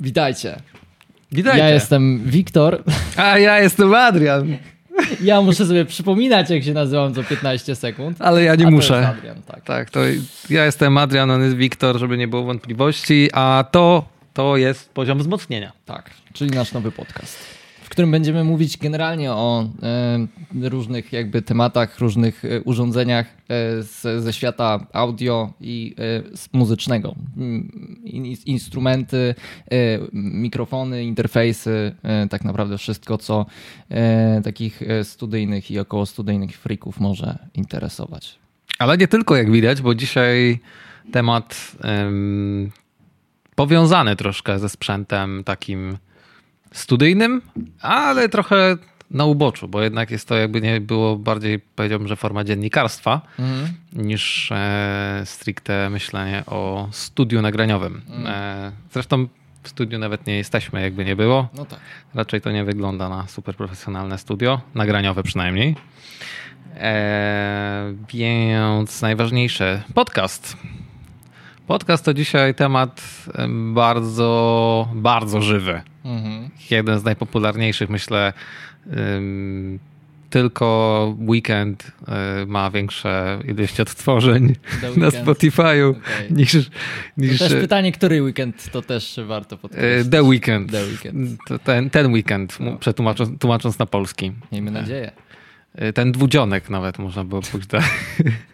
Witajcie. Witajcie. Ja jestem Wiktor. A ja jestem Adrian. Ja muszę sobie przypominać, jak się nazywam co 15 sekund. Ale ja nie A to muszę. jest Adrian, tak. Tak, to ja jestem Adrian, on jest Wiktor, żeby nie było wątpliwości, a to, to jest poziom wzmocnienia. tak, czyli nasz nowy podcast, którym będziemy mówić generalnie o e, różnych jakby tematach, różnych e, urządzeniach e, z, ze świata audio i muzycznego. Mm, in, instrumenty, mikrofony, interfejsy, tak naprawdę wszystko, co takich studyjnych i około studyjnych freaków może interesować. Ale nie tylko, jak widać, bo dzisiaj temat em, powiązany troszkę ze sprzętem takim studyjnym, ale trochę na uboczu, bo jednak jest to jakby nie było bardziej, powiedziałbym, że forma dziennikarstwa niż e, stricte myślenie o studiu nagraniowym. E, zresztą w studiu nawet nie jesteśmy, jakby nie było. No tak. Raczej to nie wygląda na super profesjonalne studio, nagraniowe przynajmniej. E, więc najważniejsze, podcast. Podcast to dzisiaj temat em, bardzo, bardzo żywy. Mhm. Jeden z najpopularniejszych, myślę. tylko weekend e, ma większe ilość odtworzeń na. Spotify'u Okej. niż, To niż też e, pytanie, który weekend, to też warto e, podkreślić. The Weekend. The Weekend. To Ten, ten weekend, mu- przetłumacząc tłumacząc na polski. Miejmy nadzieję. Ten dwudzionek nawet można było pójść dalej.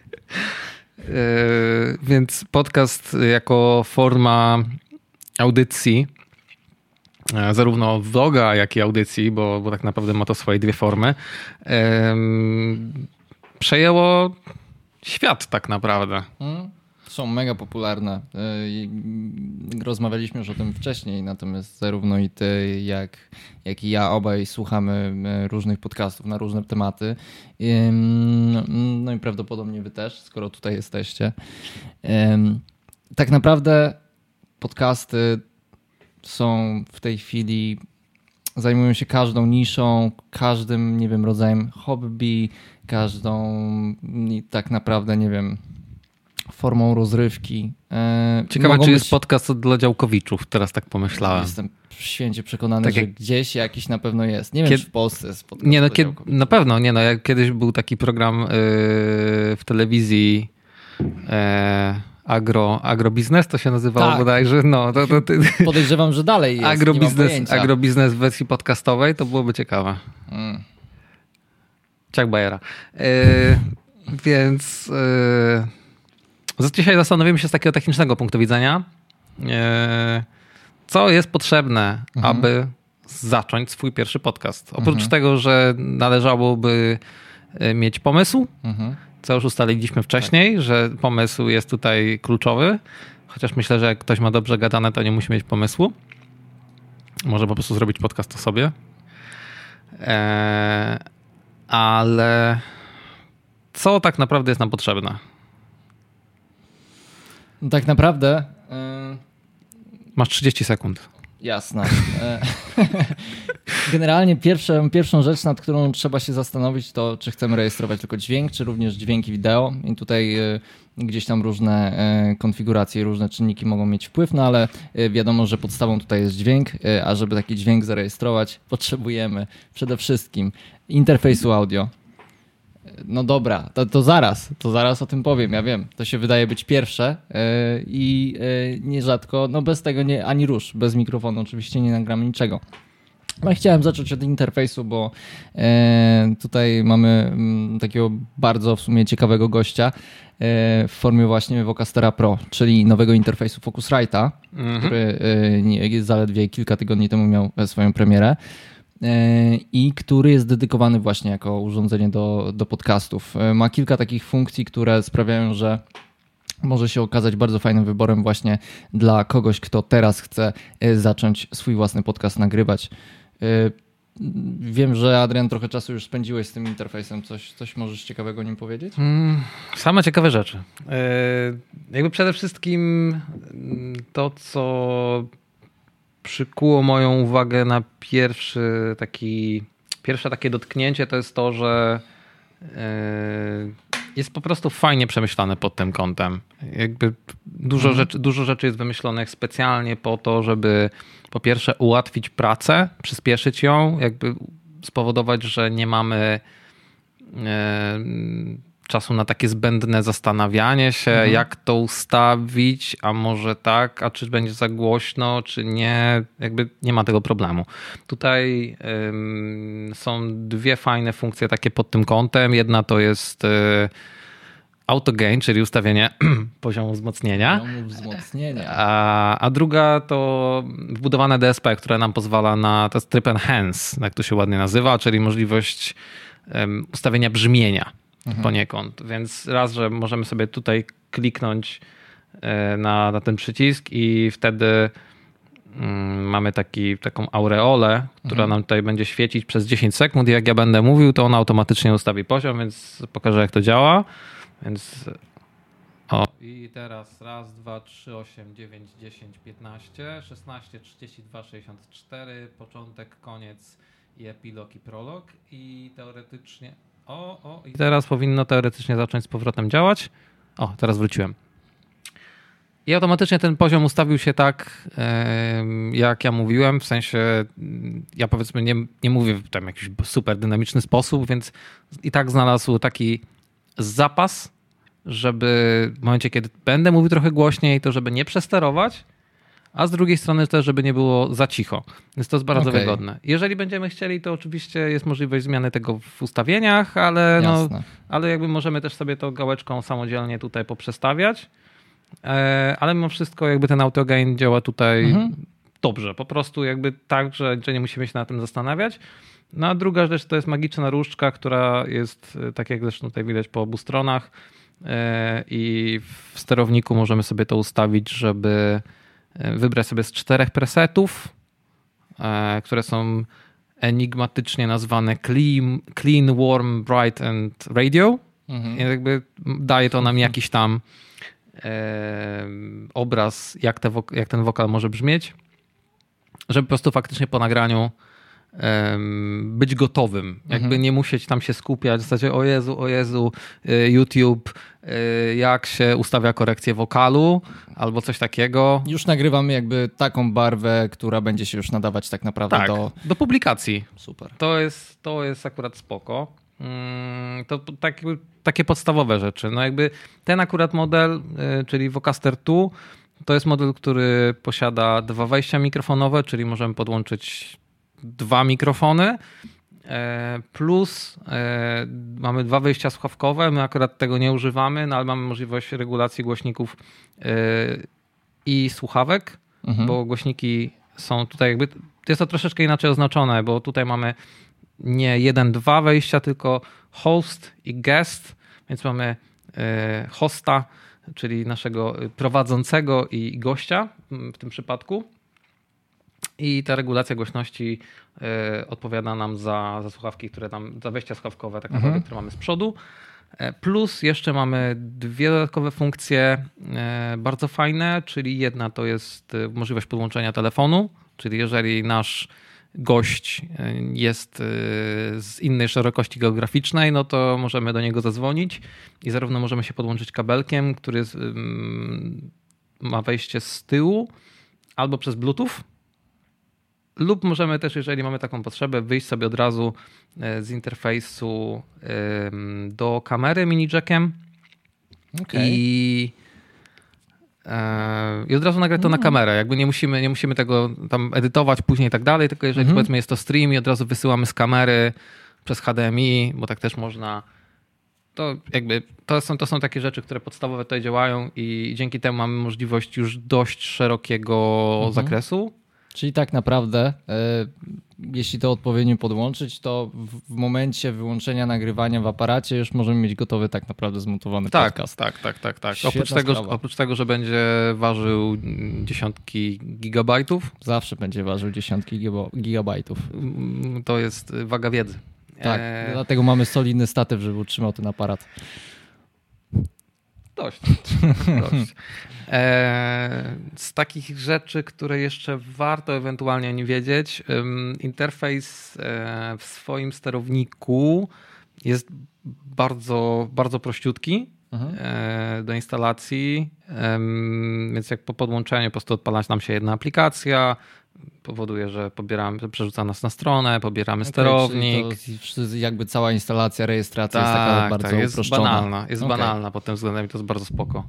Więc podcast jako forma audycji, e, zarówno vloga, jak i audycji, bo, bo tak naprawdę ma to swoje dwie formy, przejęło świat tak naprawdę. Mm, Są mega popularne. Y, Rozmawialiśmy już o tym wcześniej, natomiast zarówno i ty, jak, jak i ja obaj słuchamy y, różnych podcastów na różne tematy. No i prawdopodobnie wy też, skoro tutaj jesteście. Tak naprawdę podcasty są w tej chwili zajmują się każdą niszą, każdym, nie wiem, rodzajem hobby, każdą tak naprawdę, nie wiem, formą rozrywki. E, Ciekawe, czy być- jest podcast dla działkowiczów, teraz tak pomyślałem. Jestem święcie przekonany, Tak że jak- gdzieś jakiś na pewno jest. Nie wiem, czy w Polsce jest podcast Nie, no kiedy, na pewno, nie no, jak kiedyś był taki program yy, w telewizji e, agro, agrobiznes, to się nazywało Tak. bodajże, no to, to, ty, Podejrzewam, że dalej jest. agrobiznes, agrobiznes w wersji podcastowej, to byłoby ciekawe. Mm. Ciak Bajera. Yy, więc yy, dzisiaj zastanowimy się z takiego technicznego punktu widzenia, yy, co jest potrzebne, Mhm. aby zacząć swój pierwszy podcast. Oprócz tego, że należałoby yy, mieć pomysł, Mhm. co już ustaliliśmy wcześniej, że pomysł jest tutaj kluczowy. Chociaż myślę, że jak ktoś ma dobrze gadane, to nie musi mieć pomysłu. Może po prostu zrobić podcast o sobie. Eee, ale co tak naprawdę jest nam potrzebne? No tak naprawdę. y, Masz 30 sekund. Jasne. E, Generalnie pierwszą, pierwszą rzecz, nad którą trzeba się zastanowić, to czy chcemy rejestrować tylko dźwięk, czy również dźwięki wideo. I tutaj e, gdzieś tam różne e, konfiguracje różne czynniki mogą mieć wpływ, no ale e, wiadomo, że podstawą tutaj jest dźwięk, e, a żeby taki dźwięk zarejestrować, potrzebujemy przede wszystkim interfejsu audio. No dobra, to, to zaraz, to zaraz o tym powiem, ja wiem. To się wydaje być pierwsze yy, i yy, nierzadko, no bez tego nie, ani rusz, bez mikrofonu oczywiście nie nagramy niczego. Ale chciałem zacząć od interfejsu, bo yy, tutaj mamy mm, takiego bardzo w sumie ciekawego gościa w formie właśnie Vocastera Pro, czyli nowego interfejsu Focusrite'a, który yy, nie- zaledwie kilka tygodni temu miał e, swoją premierę e, i który jest dedykowany właśnie jako urządzenie do, do podcastów. E, Ma kilka takich funkcji, które sprawiają, że może się okazać bardzo fajnym wyborem właśnie dla kogoś, kto teraz chce e, zacząć swój własny podcast nagrywać. E, Wiem, że Adrian trochę czasu już spędziłeś z tym interfejsem. Coś, coś możesz ciekawego o nim powiedzieć? Mm, Same ciekawe rzeczy. Jakby przede wszystkim to, co przykuło moją uwagę na pierwszy taki, pierwsze takie dotknięcie, to jest to, że yy, jest po prostu fajnie przemyślane pod tym kątem. Jakby dużo, mhm. rzeczy, dużo rzeczy jest wymyślonych specjalnie po to, żeby po pierwsze ułatwić pracę, przyspieszyć ją, jakby spowodować, że nie mamy e, czasu na takie zbędne zastanawianie się, mhm. jak to ustawić, a może tak, a czy będzie za głośno, czy nie. Jakby nie ma tego problemu. Tutaj ym, są dwie fajne funkcje takie pod tym kątem. Jedna to jest y, auto gain, czyli ustawienie poziomu wzmocnienia. Poziomu wzmocnienia. A, a druga to wbudowane DSP, które nam pozwala na to trip enhance, jak to się ładnie nazywa, czyli możliwość um, ustawienia brzmienia mhm. poniekąd. Więc raz, że możemy sobie tutaj kliknąć e, na, na ten przycisk i wtedy mm, mamy taki, taką aureolę, która mhm. nam tutaj będzie świecić przez 10 sekund i jak ja będę mówił, to ona automatycznie ustawi poziom, więc pokażę jak to działa. Więc o. I teraz raz, dwa, trzy, osiem, dziewięć, dziesięć, piętnaście, szesnaście, trzydzieści dwa, sześćdziesiąt cztery, początek, koniec i epilog i prolog i teoretycznie o, o, i teraz powinno teoretycznie zacząć z powrotem działać. O, teraz wróciłem. I automatycznie ten poziom ustawił się tak, jak ja mówiłem, w sensie ja powiedzmy nie, nie mówię w tam jakiś super dynamiczny sposób, więc i tak znalazł taki zapas, żeby w momencie, kiedy będę mówił trochę głośniej, to żeby nie przesterować, a z drugiej strony też, żeby nie było za cicho. Więc to jest bardzo okay. wygodne. Jeżeli będziemy chcieli, to oczywiście jest możliwość zmiany tego w ustawieniach, ale, no, ale jakby możemy też sobie to gałeczką samodzielnie tutaj poprzestawiać. E, ale mimo wszystko jakby ten autogain działa tutaj mhm. dobrze. Po prostu jakby tak, że, że nie musimy się na tym zastanawiać. No a druga rzecz to jest magiczna różdżka, która jest, e, tak jak zresztą tutaj widać po obu stronach e, i w sterowniku możemy sobie to ustawić, żeby wybrać sobie z czterech presetów, e, które są enigmatycznie nazwane clean, clean warm, bright and radio. Mhm. I jakby daje to nam jakiś tam e, obraz, jak, te, jak ten wokal może brzmieć, żeby po prostu faktycznie po nagraniu być gotowym. Jakby mhm. nie musieć tam się skupiać w zasadzie o Jezu, o Jezu, y, YouTube, y, jak się ustawia korekcję wokalu albo coś takiego. Już nagrywamy jakby taką barwę, która będzie się już nadawać tak naprawdę tak, do... do publikacji. Super. To jest, to jest akurat spoko. Mm, to tak, takie podstawowe rzeczy. No jakby ten akurat model, y, czyli Vocaster 2, to jest model, który posiada dwa wejścia mikrofonowe, czyli możemy podłączyć dwa mikrofony. E, plus e, mamy dwa wyjścia słuchawkowe. My akurat tego nie używamy, no ale mamy możliwość regulacji głośników e, i słuchawek, mhm. bo głośniki są tutaj jakby. Jest to troszeczkę inaczej oznaczone, bo tutaj mamy nie jeden, dwa wejścia, tylko host i guest, więc mamy hosta, czyli naszego prowadzącego i gościa w tym przypadku i ta regulacja głośności y, odpowiada nam za, za słuchawki, które tam, za wejścia słuchawkowe, tak naprawdę, mhm. które mamy z przodu. E, plus jeszcze mamy dwie dodatkowe funkcje y, bardzo fajne, czyli jedna to jest możliwość podłączenia telefonu, czyli jeżeli nasz gość jest z innej szerokości geograficznej, no to możemy do niego zadzwonić i zarówno możemy się podłączyć kabelkiem, który jest, ma wejście z tyłu, albo przez Bluetooth, lub możemy też, jeżeli mamy taką potrzebę, wyjść sobie od razu e, z interfejsu do kamery mini jackiem okay. i, e, i od razu nagrać to na mm. kamerę. Jakby nie musimy, nie musimy tego tam edytować później i tak dalej, tylko jeżeli -hmm. powiedzmy jest to stream i od razu wysyłamy z kamery przez HDMI, bo tak też można to jakby to są, to są takie rzeczy, które podstawowe tutaj działają i dzięki temu mamy możliwość już dość szerokiego mhm. zakresu Czyli tak naprawdę, e, jeśli to odpowiednio podłączyć, to w, momencie wyłączenia nagrywania w aparacie już możemy mieć gotowy tak naprawdę zmontowany tak, podcast. Tak, tak, tak, tak. Oprócz tego, oprócz tego, że będzie ważył dziesiątki gigabajtów. Zawsze będzie ważył dziesiątki gigabajtów. Mm, to jest waga wiedzy. Tak, e... dlatego mamy solidny statyw, żeby utrzymał ten aparat. Dość. Dość. E, z takich rzeczy, które jeszcze warto ewentualnie nie wiedzieć, interfejs e, w swoim sterowniku jest bardzo, bardzo prościutki. Mhm. E, do instalacji, więc jak po podłączeniu po prostu odpala nam się jedna aplikacja, powoduje, że pobieramy, przerzuca nas na stronę, pobieramy okay, sterownik. To jakby cała instalacja, rejestracja tak, jest taka tak, bardzo tak, jest uproszczona. banalna, jest okay. banalna pod tym względem i to jest bardzo spoko.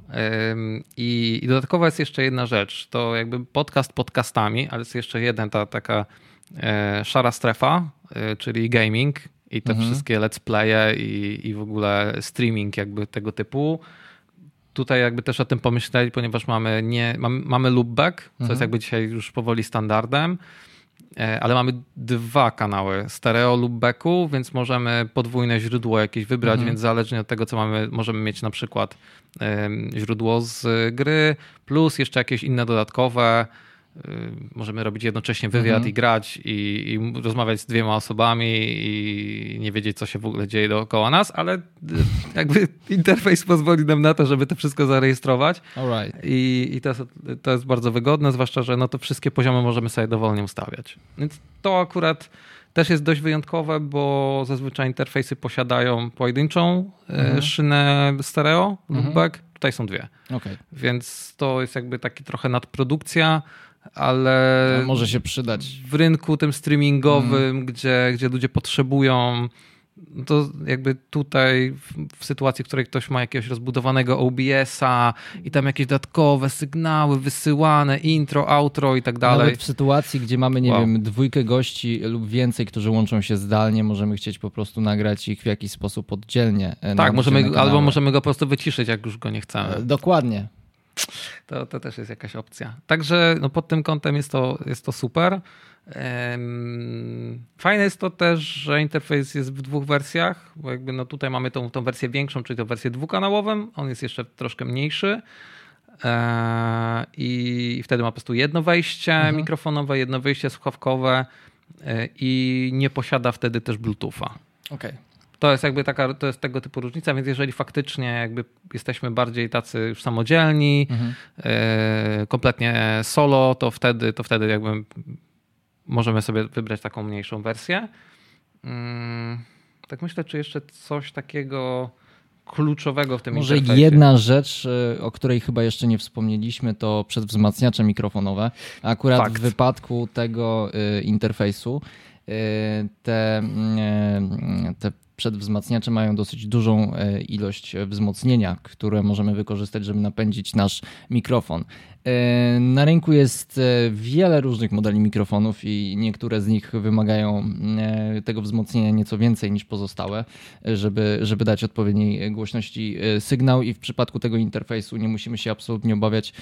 I, I dodatkowo jest jeszcze jedna rzecz, to jakby podcast podcastami, ale jest jeszcze jedna ta taka e, szara strefa, e, czyli gaming i te mhm. wszystkie let's playe i, i w ogóle streaming jakby tego typu tutaj jakby też o tym pomyśleli, ponieważ mamy, nie, mamy, mamy loopback, co mhm. jest jakby dzisiaj już powoli standardem, e, ale mamy dwa kanały stereo loopbacku, więc możemy podwójne źródło jakieś wybrać, mhm. więc zależnie od tego, co mamy, możemy mieć na przykład źródło z gry, plus jeszcze jakieś inne dodatkowe, możemy robić jednocześnie wywiad mhm. i grać i, i, rozmawiać z dwiema osobami i nie wiedzieć, co się w ogóle dzieje dookoła nas, ale y, jakby interfejs pozwoli nam na to, żeby to wszystko zarejestrować. Alright. I, i to, jest, to jest bardzo wygodne, zwłaszcza, że no to wszystkie poziomy możemy sobie dowolnie ustawiać. Więc to akurat też jest dość wyjątkowe, bo zazwyczaj interfejsy posiadają pojedynczą y, mhm. szynę stereo, mhm. loopback. Tutaj są dwie. Okay. Więc to jest jakby taki trochę nadprodukcja ale. To może się przydać. W rynku tym streamingowym, mm. gdzie, gdzie ludzie potrzebują. To jakby tutaj w, w sytuacji, w której ktoś ma jakiegoś rozbudowanego OBS-a i tam jakieś dodatkowe sygnały wysyłane, intro, outro i tak dalej. Nawet w sytuacji, gdzie mamy, nie wow. wiem, dwójkę gości lub więcej, którzy łączą się zdalnie, możemy chcieć po prostu nagrać ich w jakiś sposób oddzielnie. E, tak, możemy, albo możemy go po prostu wyciszyć, jak już go nie chcemy. E, dokładnie. To, to też jest jakaś opcja. Także no, pod tym kątem jest to, jest to super. Fajne jest to też, że interfejs jest w dwóch wersjach, bo jakby no tutaj mamy tą, tą wersję większą, czyli tą wersję dwukanałową. On jest jeszcze troszkę mniejszy. E, I wtedy ma po prostu jedno wejście mhm. mikrofonowe, jedno wyjście słuchawkowe e, i nie posiada wtedy też Bluetootha. Okej. Okay. To jest jakby taka, to jest tego typu różnica, więc jeżeli faktycznie jakby jesteśmy bardziej tacy już samodzielni, mhm. yy, kompletnie solo, to wtedy, to wtedy jakby możemy sobie wybrać taką mniejszą wersję. Yy, tak myślę, czy jeszcze coś takiego kluczowego w tym Może interfejsie. jedna rzecz, e, o której chyba jeszcze nie wspomnieliśmy, to przedwzmacniacze mikrofonowe. Akurat Fakt. w wypadku tego interfejsu te, mm, te przedwzmacniacze mają dosyć dużą e, ilość wzmocnienia, które możemy wykorzystać, żeby napędzić nasz mikrofon. E, na rynku jest e, wiele różnych modeli mikrofonów i niektóre z nich wymagają e, tego wzmocnienia nieco więcej niż pozostałe, żeby, żeby dać odpowiedniej głośności sygnał i w przypadku tego interfejsu nie musimy się absolutnie obawiać,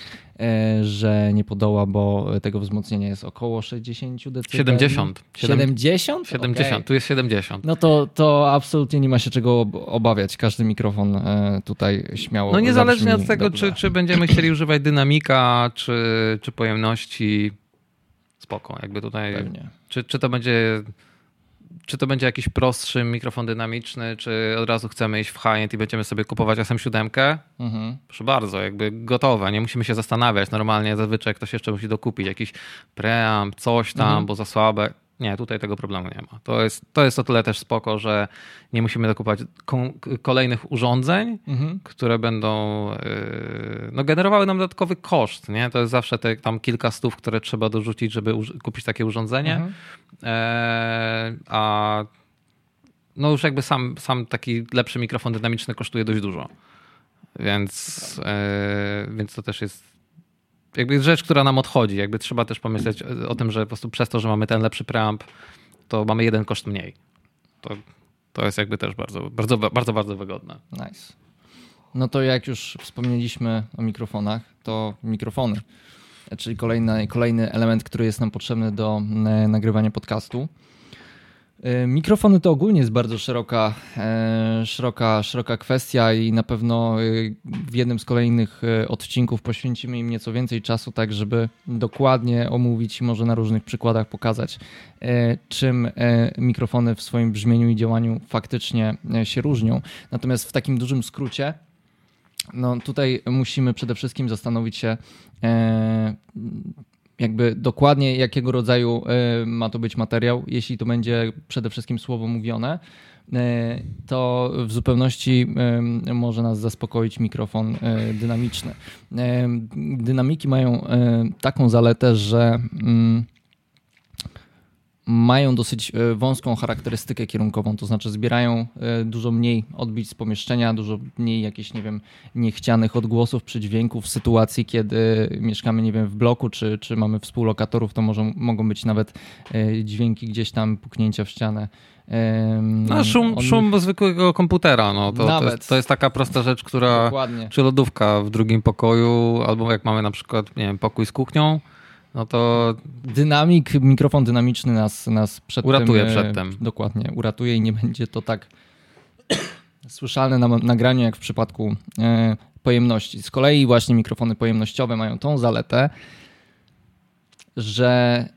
że nie podoła, bo tego wzmocnienia jest około 60 dB. 70. 70? 70, okay. tu jest 70. No to, to absolutnie nie ma się czego obawiać. Każdy mikrofon tutaj śmiało No niezależnie od tego, czy, czy będziemy chcieli używać dynamika czy, czy pojemności, spoko. Jakby tutaj, Pewnie. Czy, czy to będzie czy to będzie jakiś prostszy mikrofon dynamiczny, czy od razu chcemy iść w high-end i będziemy sobie kupować SM7? Mhm. Proszę bardzo, jakby gotowe, nie musimy się zastanawiać. Normalnie zazwyczaj ktoś jeszcze musi dokupić jakiś preamp, coś tam, mhm. bo za słabe. Nie, tutaj tego problemu nie ma. To jest, to jest o tyle też spoko, że nie musimy dokupować kolejnych urządzeń, mhm. które będą yy, no, generowały nam dodatkowy koszt. Nie? To jest zawsze te tam kilka stów, które trzeba dorzucić, żeby kupić takie urządzenie. Mhm. E, a no już jakby sam, sam taki lepszy mikrofon dynamiczny kosztuje dość dużo. Więc, e, więc to też jest jakby rzecz, która nam odchodzi. Jakby trzeba też pomyśleć o tym, że po prostu przez to, że mamy ten lepszy preamp, to mamy jeden koszt mniej. To, to jest jakby też bardzo, bardzo, bardzo, bardzo wygodne. Nice. No to jak już wspomnieliśmy o mikrofonach, to mikrofony, czyli kolejny, kolejny element, który jest nam potrzebny do e, nagrywania podcastu. E, mikrofony to ogólnie jest bardzo szeroka, e, szeroka, szeroka kwestia i na pewno e, w jednym z kolejnych odcinków poświęcimy im nieco więcej czasu, tak żeby dokładnie omówić i może na różnych przykładach pokazać, czym mikrofony w swoim brzmieniu i działaniu faktycznie się różnią. Natomiast w takim dużym skrócie, no tutaj musimy przede wszystkim zastanowić się, jakby dokładnie jakiego rodzaju e, ma to być materiał, jeśli to będzie przede wszystkim słowo mówione, to w zupełności może nas zaspokoić mikrofon dynamiczny. Dynamiki mają taką zaletę, że mm, mają dosyć e, wąską charakterystykę kierunkową, to znaczy zbierają e, dużo mniej odbić z pomieszczenia, dużo mniej jakichś, nie wiem, niechcianych odgłosów, przydźwięków w sytuacji, kiedy mieszkamy, nie wiem, w bloku, czy, czy mamy współlokatorów, to może, mogą być nawet e, dźwięki gdzieś tam, puknięcia w ścianę. No, szum, on... szum zwykłego komputera. No. To, to, jest, to jest taka prosta rzecz, która. Dokładnie. Czy lodówka w drugim pokoju, albo jak mamy na przykład nie wiem, pokój z kuchnią no to dynamik, mikrofon dynamiczny nas, nas przed uratuje tym, przedtem. Dokładnie, uratuje i nie będzie to tak słyszalne na nagraniu jak w przypadku e, pojemności. Z kolei właśnie mikrofony pojemnościowe mają tą zaletę, że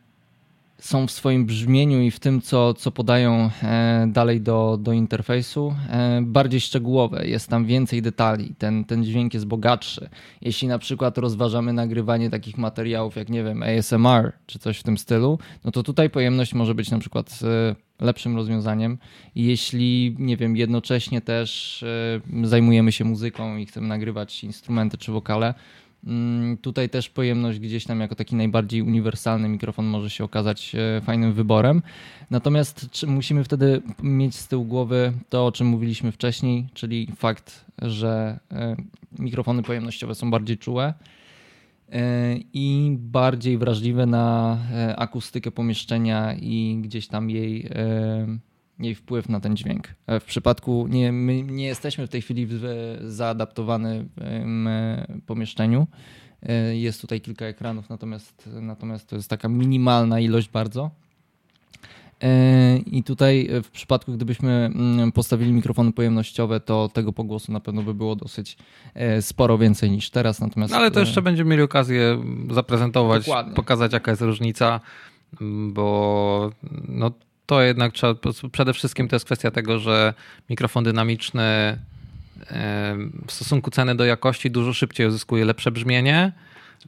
są w swoim brzmieniu i w tym, co, co podają e, dalej do, do interfejsu, e, bardziej szczegółowe. Jest tam więcej detali, ten, ten dźwięk jest bogatszy. Jeśli na przykład rozważamy nagrywanie takich materiałów jak, nie wiem, ASMR czy coś w tym stylu, no to tutaj pojemność może być na przykład e, lepszym rozwiązaniem. Jeśli, nie wiem, jednocześnie też zajmujemy się muzyką i chcemy nagrywać instrumenty czy wokale, tutaj też pojemność gdzieś tam jako taki najbardziej uniwersalny mikrofon może się okazać e, fajnym wyborem. Natomiast musimy wtedy mieć z tyłu głowy to, o czym mówiliśmy wcześniej, czyli fakt, że e, mikrofony pojemnościowe są bardziej czułe e, i bardziej wrażliwe na akustykę pomieszczenia i gdzieś tam jej jej wpływ na ten dźwięk. E, w przypadku, nie, my nie jesteśmy w tej chwili w zaadaptowanym pomieszczeniu. E, jest tutaj kilka ekranów, natomiast, natomiast to jest taka minimalna ilość bardzo. E, I tutaj w przypadku, gdybyśmy mm, postawili mikrofony pojemnościowe, to tego pogłosu na pewno by było dosyć sporo więcej niż teraz. Natomiast... Ale to jeszcze będziemy mieli okazję zaprezentować, Dokładnie. pokazać jaka jest różnica, bo no, to jednak trzeba, przede wszystkim to jest kwestia tego, że mikrofon dynamiczny w stosunku ceny do jakości dużo szybciej uzyskuje lepsze brzmienie.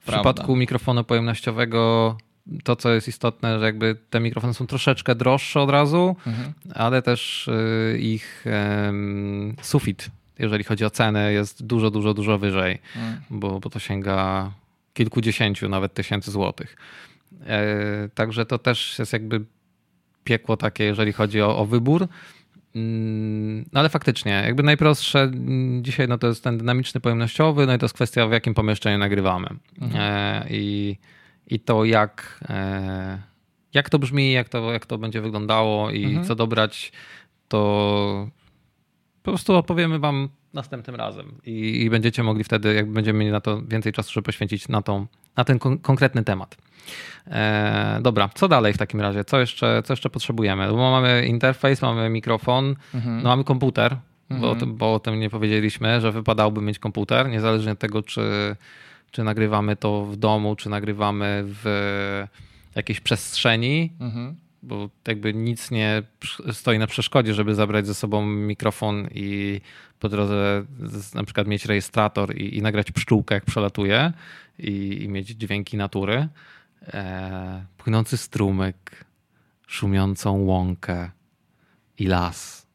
W Prawda. przypadku mikrofonu pojemnościowego to, co jest istotne, że jakby te mikrofony są troszeczkę droższe od razu, mhm. ale też y, ich sufit, jeżeli chodzi o cenę, jest dużo, dużo, dużo wyżej, mhm. bo, bo to sięga kilkudziesięciu, nawet tysięcy złotych. E, także to też jest jakby piekło takie, jeżeli chodzi o, o wybór. Mm, no ale faktycznie, jakby najprostsze mm, dzisiaj no to jest ten dynamiczny pojemnościowy, no i to jest kwestia w jakim pomieszczeniu nagrywamy. Mhm. E, I, I to jak, e, jak to brzmi, jak to, jak to będzie wyglądało i mhm. co dobrać, to po prostu opowiemy wam następnym razem i, i będziecie mogli wtedy, jak będziemy mieli na to więcej czasu, żeby poświęcić na, tą, na ten kon konkretny temat. E, dobra, co dalej w takim razie? Co jeszcze, co jeszcze potrzebujemy? Bo mamy interfejs, mamy mikrofon, mhm. no mamy komputer, mhm. bo, o tym, bo o tym nie powiedzieliśmy, że wypadałoby mieć komputer, niezależnie od tego, czy, czy nagrywamy to w domu, czy nagrywamy w jakiejś przestrzeni. Mhm bo jakby nic nie stoi na przeszkodzie, żeby zabrać ze sobą mikrofon i po drodze na przykład mieć rejestrator i, i nagrać pszczółkę, jak przelatuje i, i mieć dźwięki natury. E, płynący strumyk, szumiącą łąkę i las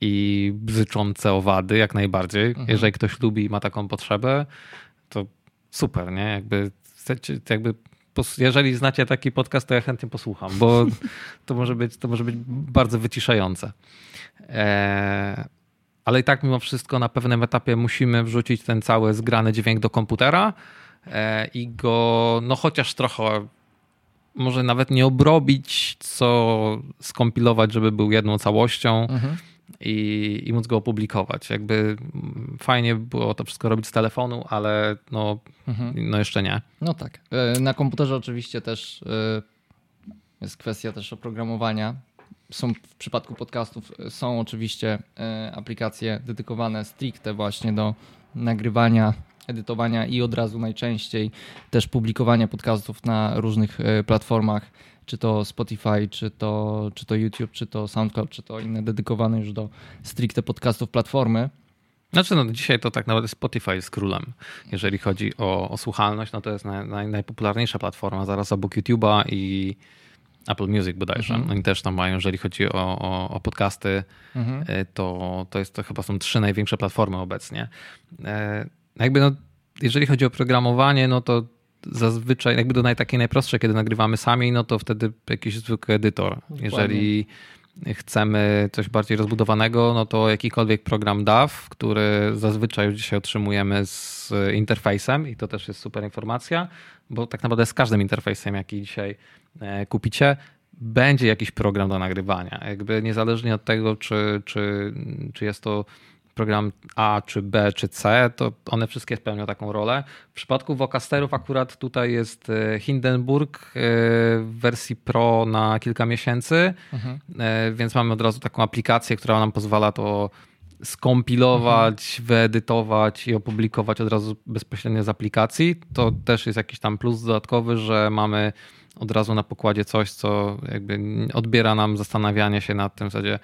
i bzyczące owady jak najbardziej. Mhm. Jeżeli ktoś lubi i ma taką potrzebę, to super, nie? Jakby, jakby jeżeli znacie taki podcast, to ja chętnie posłucham, bo to może być, to może być bardzo wyciszające. E, ale i tak mimo wszystko na pewnym etapie musimy wrzucić ten cały zgrany dźwięk do komputera e, i go, no chociaż trochę może nawet nie obrobić, co skompilować, żeby był jedną całością. Mhm i, i móc go opublikować. Jakby fajnie było to wszystko robić z telefonu, ale no, mhm. no jeszcze nie. No tak. E, na komputerze oczywiście też e, jest kwestia też oprogramowania. Są w przypadku podcastów e, są oczywiście aplikacje dedykowane stricte właśnie do nagrywania, edytowania i od razu najczęściej też publikowania podcastów na różnych platformach czy to Spotify, czy to, czy to YouTube, czy to SoundCloud, czy to inne dedykowane już do stricte podcastów platformy. Znaczy, no, dzisiaj to tak naprawdę Spotify jest królem. Jeżeli chodzi o, o słuchalność, no to jest naj, naj, najpopularniejsza platforma zaraz obok YouTube'a i Apple Music bodajże. Mhm. Oni też tam mają, jeżeli chodzi o, o, o podcasty, Mhm. e, to, to jest to chyba są trzy największe platformy obecnie. E, Jakby no, jeżeli chodzi o programowanie, no to zazwyczaj jakby do naj, takiej najprostszej, kiedy nagrywamy sami, no to wtedy jakiś zwykły edytor. Dokładnie. Jeżeli chcemy coś bardziej rozbudowanego, no to jakikolwiek program DAW, który zazwyczaj już dzisiaj otrzymujemy z interfejsem i to też jest super informacja, bo tak naprawdę z każdym interfejsem, jaki dzisiaj e, kupicie, będzie jakiś program do nagrywania. Jakby niezależnie od tego, czy, czy, czy jest to program A, czy B, czy C, to one wszystkie spełnią taką rolę. W przypadku Vocasterów akurat tutaj jest e, Hindenburg e, w wersji Pro na kilka miesięcy, Mhm. E, więc mamy od razu taką aplikację, która nam pozwala to skompilować, wyedytować i opublikować od razu bezpośrednio z aplikacji. To też jest jakiś tam plus dodatkowy, że mamy od razu na pokładzie coś, co jakby odbiera nam zastanawianie się nad tym w zasadzie,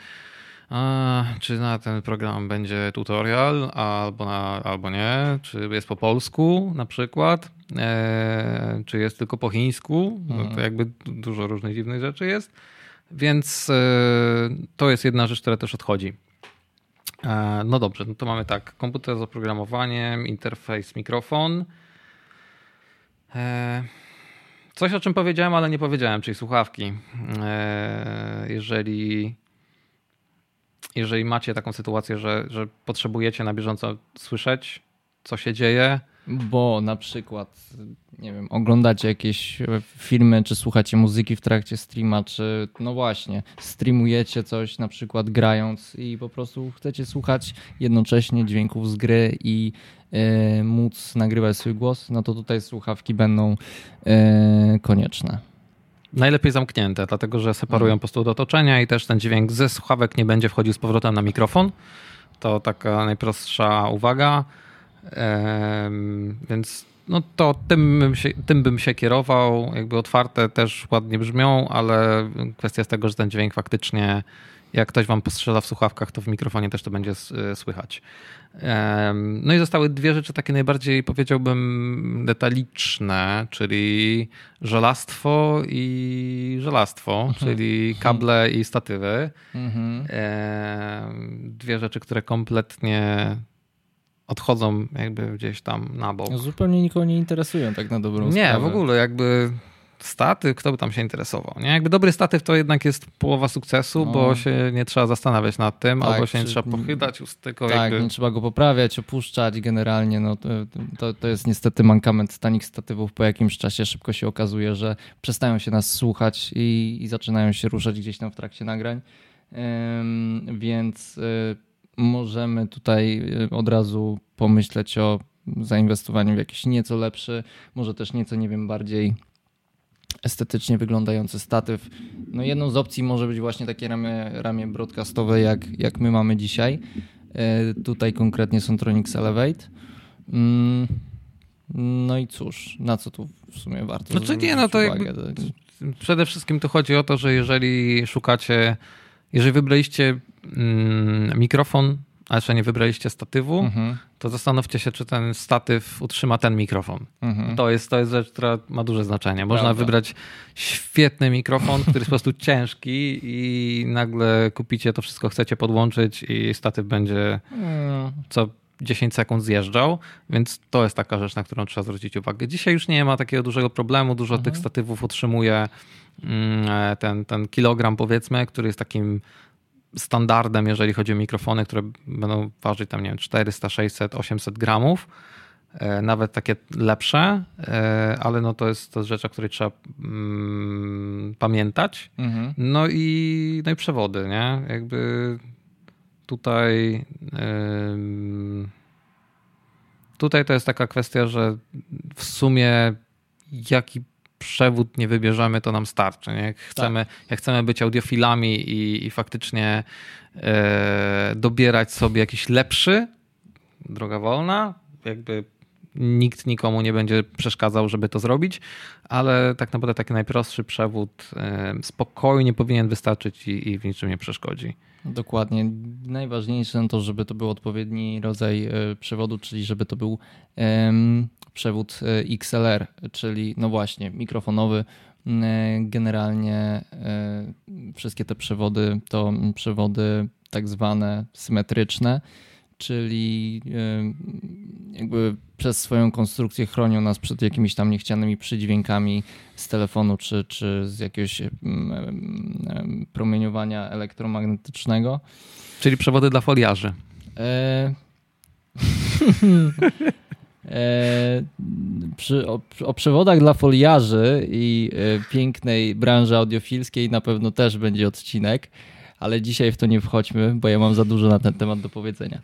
a, czy na ten program będzie tutorial, albo, na, albo nie, czy jest po polsku na przykład, e, czy jest tylko po chińsku, no to Mhm. jakby dużo różnych dziwnych rzeczy jest. Więc e, to jest jedna rzecz, która też odchodzi. E, No dobrze, no to mamy tak, komputer z oprogramowaniem, interfejs, mikrofon. E, Coś, o czym powiedziałem, ale nie powiedziałem, czyli słuchawki. E, Jeżeli, jeżeli macie taką sytuację, że, że potrzebujecie na bieżąco słyszeć, co się dzieje, Bo na przykład, nie wiem, oglądacie jakieś filmy, czy słuchacie muzyki w trakcie streama, czy no właśnie, streamujecie coś na przykład grając i po prostu chcecie słuchać jednocześnie dźwięków z gry i e, móc nagrywać swój głos, no to tutaj słuchawki będą e, konieczne. Najlepiej zamknięte, dlatego że separują Mhm. po prostu od otoczenia i też ten dźwięk ze słuchawek nie będzie wchodził z powrotem na mikrofon. To taka najprostsza uwaga. Więc no to tym bym, się, tym bym się kierował. Jakby otwarte też ładnie brzmią, ale kwestia jest tego, że ten dźwięk faktycznie, jak ktoś wam postrzela w słuchawkach, to w mikrofonie też to będzie s- słychać. No i zostały dwie rzeczy takie najbardziej powiedziałbym detaliczne, czyli żelastwo i żelastwo, czyli kable i statywy. Mhm. Dwie rzeczy, które kompletnie odchodzą jakby gdzieś tam na bok. Zupełnie nikogo nie interesują tak na dobrą Nie, sprawę. w ogóle jakby statyw, kto by tam się interesował. Nie? Jakby dobry statyw to jednak jest połowa sukcesu, No. bo się nie trzeba zastanawiać nad tym, Tak, albo się nie trzeba pochydać, tylko Tak, jakby... nie trzeba go poprawiać, opuszczać. Generalnie no, to, to, to jest niestety mankament tanich statywów. Po jakimś czasie szybko się okazuje, że przestają się nas słuchać i, i zaczynają się ruszać gdzieś tam w trakcie nagrań. Ym, więc y, możemy tutaj y, od razu pomyśleć o zainwestowaniu w jakiś nieco lepszy, może też nieco, nie wiem, bardziej estetycznie wyglądający statyw. No jedną z opcji może być właśnie takie ramię, ramię broadcastowe, jak, jak my mamy dzisiaj. E, Tutaj konkretnie Sontronics Elevate. Mm, No i cóż, na co tu w sumie warto Znaczy nie, zwrócić no to uwagę? Przede wszystkim tu chodzi o to, że jeżeli szukacie, jeżeli wybraliście mm, mikrofon, a jeszcze nie wybraliście statywu, Mhm, to zastanówcie się, czy ten statyw utrzyma ten mikrofon. mhm. To jest, to jest rzecz, która ma duże znaczenie. Można Prawda. wybrać świetny mikrofon, który jest po prostu ciężki i nagle kupicie to wszystko, chcecie podłączyć i statyw będzie Mm, co 10 sekund zjeżdżał, więc to jest taka rzecz, na którą trzeba zwrócić uwagę. Dzisiaj już nie ma takiego dużego problemu, dużo Mhm. tych statywów utrzymuje mm, ten, ten kilogram powiedzmy, który jest takim standardem, jeżeli chodzi o mikrofony, które będą ważyć tam, nie wiem, 400, 600, 800 gramów. E, Nawet takie lepsze, e, ale no to jest, to jest rzecz, o której trzeba mm, pamiętać. mhm. No i, no i przewody, nie? Jakby tutaj. ym, tutaj to jest taka kwestia, że w sumie jaki przewód nie wybierzemy, to nam starczy. Nie? Jak, chcemy, jak chcemy być audiofilami i, i faktycznie e, dobierać sobie jakiś lepszy, droga wolna, jakby nikt nikomu nie będzie przeszkadzał, żeby to zrobić, ale tak naprawdę taki najprostszy przewód e, spokojnie powinien wystarczyć i, i w niczym nie przeszkodzi. Dokładnie. Najważniejsze to, żeby to był odpowiedni rodzaj e, przewodu, czyli żeby to był przewód e, XLR, czyli no właśnie mikrofonowy, Generalnie wszystkie te przewody to przewody tak zwane symetryczne, czyli jakby przez swoją konstrukcję chronią nas przed jakimiś tam niechcianymi przydźwiękami z telefonu czy, czy z jakiegoś promieniowania elektromagnetycznego. Czyli przewody dla foliarzy. E... e... Przy, o, o, przewodach dla foliarzy i e, pięknej branży audiofilskiej na pewno też będzie odcinek, ale dzisiaj w to nie wchodźmy, bo ja mam za dużo na ten temat do powiedzenia.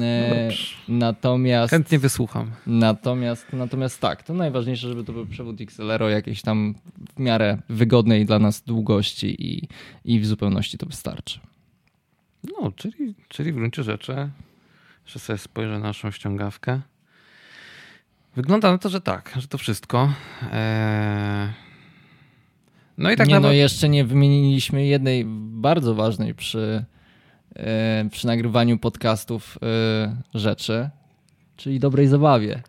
E, no natomiast. Chętnie wysłucham. Natomiast, natomiast tak, to najważniejsze, żeby to był przewód XLR o jakiejś tam w miarę wygodnej dla nas długości i, i w zupełności to wystarczy. No, czyli, czyli w gruncie rzeczy, że sobie spojrzę na naszą ściągawkę. Wygląda na to, że tak, że to wszystko. Eee... No i tak nie, naprawdę... no jeszcze nie wymieniliśmy jednej bardzo ważnej przy E, przy nagrywaniu podcastów e, rzeczy, czyli dobrej zabawie.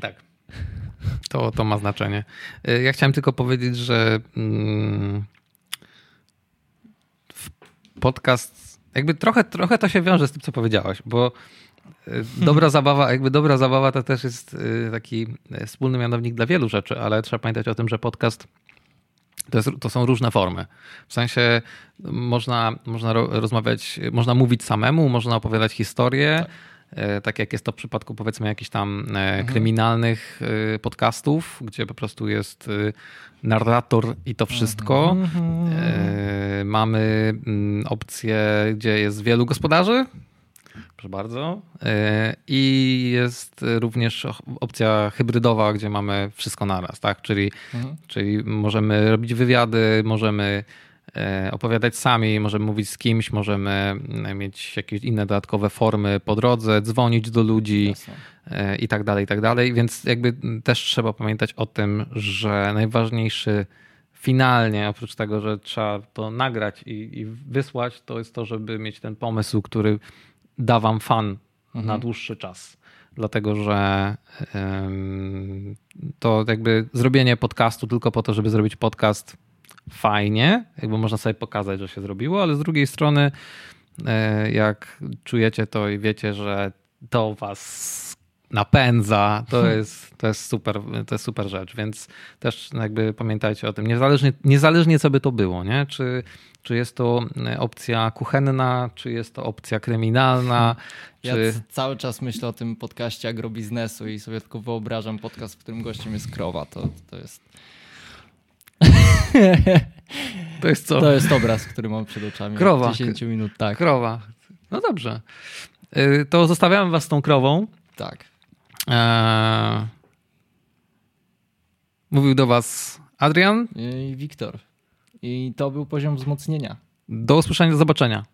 Tak. To, to ma znaczenie. E, ja chciałem tylko powiedzieć, że mm, podcast, jakby trochę, trochę to się wiąże z tym, co powiedziałaś, bo dobra zabawa, jakby dobra zabawa to też jest taki wspólny mianownik dla wielu rzeczy, ale trzeba pamiętać o tym, że podcast to, jest, to, są różne formy. W sensie można, można rozmawiać, można mówić samemu, można opowiadać historię. Tak. E, tak jak jest to w przypadku powiedzmy jakichś tam e, mhm. kryminalnych e, podcastów, gdzie po prostu jest narrator i to wszystko. Mhm. Mamy mm, opcję, gdzie jest wielu gospodarzy, Proszę bardzo. E, I jest również opcja hybrydowa, gdzie mamy wszystko naraz, tak? Czyli, mhm. czyli możemy robić wywiady, możemy e, opowiadać sami, możemy mówić z kimś, możemy e, mieć jakieś inne dodatkowe formy po drodze, dzwonić do ludzi Jasne. i tak dalej, i tak dalej. Więc jakby też trzeba pamiętać o tym, że najważniejszy finalnie, oprócz tego, że trzeba to nagrać i, i wysłać, to jest to, żeby mieć ten pomysł, który da wam fan mhm. na dłuższy czas. Dlatego, że to jakby zrobienie podcastu tylko po to, żeby zrobić podcast fajnie, jakby można sobie pokazać, że się zrobiło, ale z drugiej strony, e, jak czujecie to i wiecie, że to was napędza, to jest, to jest, super, to jest super rzecz, więc też jakby pamiętajcie o tym, niezależnie, niezależnie co by to było, nie? Czy, czy jest to opcja kuchenna, czy jest to opcja kryminalna. Ja czy... cały czas myślę o tym podcaście agrobiznesu i sobie tylko wyobrażam podcast, w którym gościem jest krowa, to, to jest... To jest co? To jest obraz, który mam przed oczami. Krowa. 10 minut, tak. Krowa. No dobrze. Y, to zostawiamy was z tą krową. Tak. Eee... Mówił do Was Adrian i Wiktor. I to był poziom wzmocnienia. Do usłyszenia, do zobaczenia.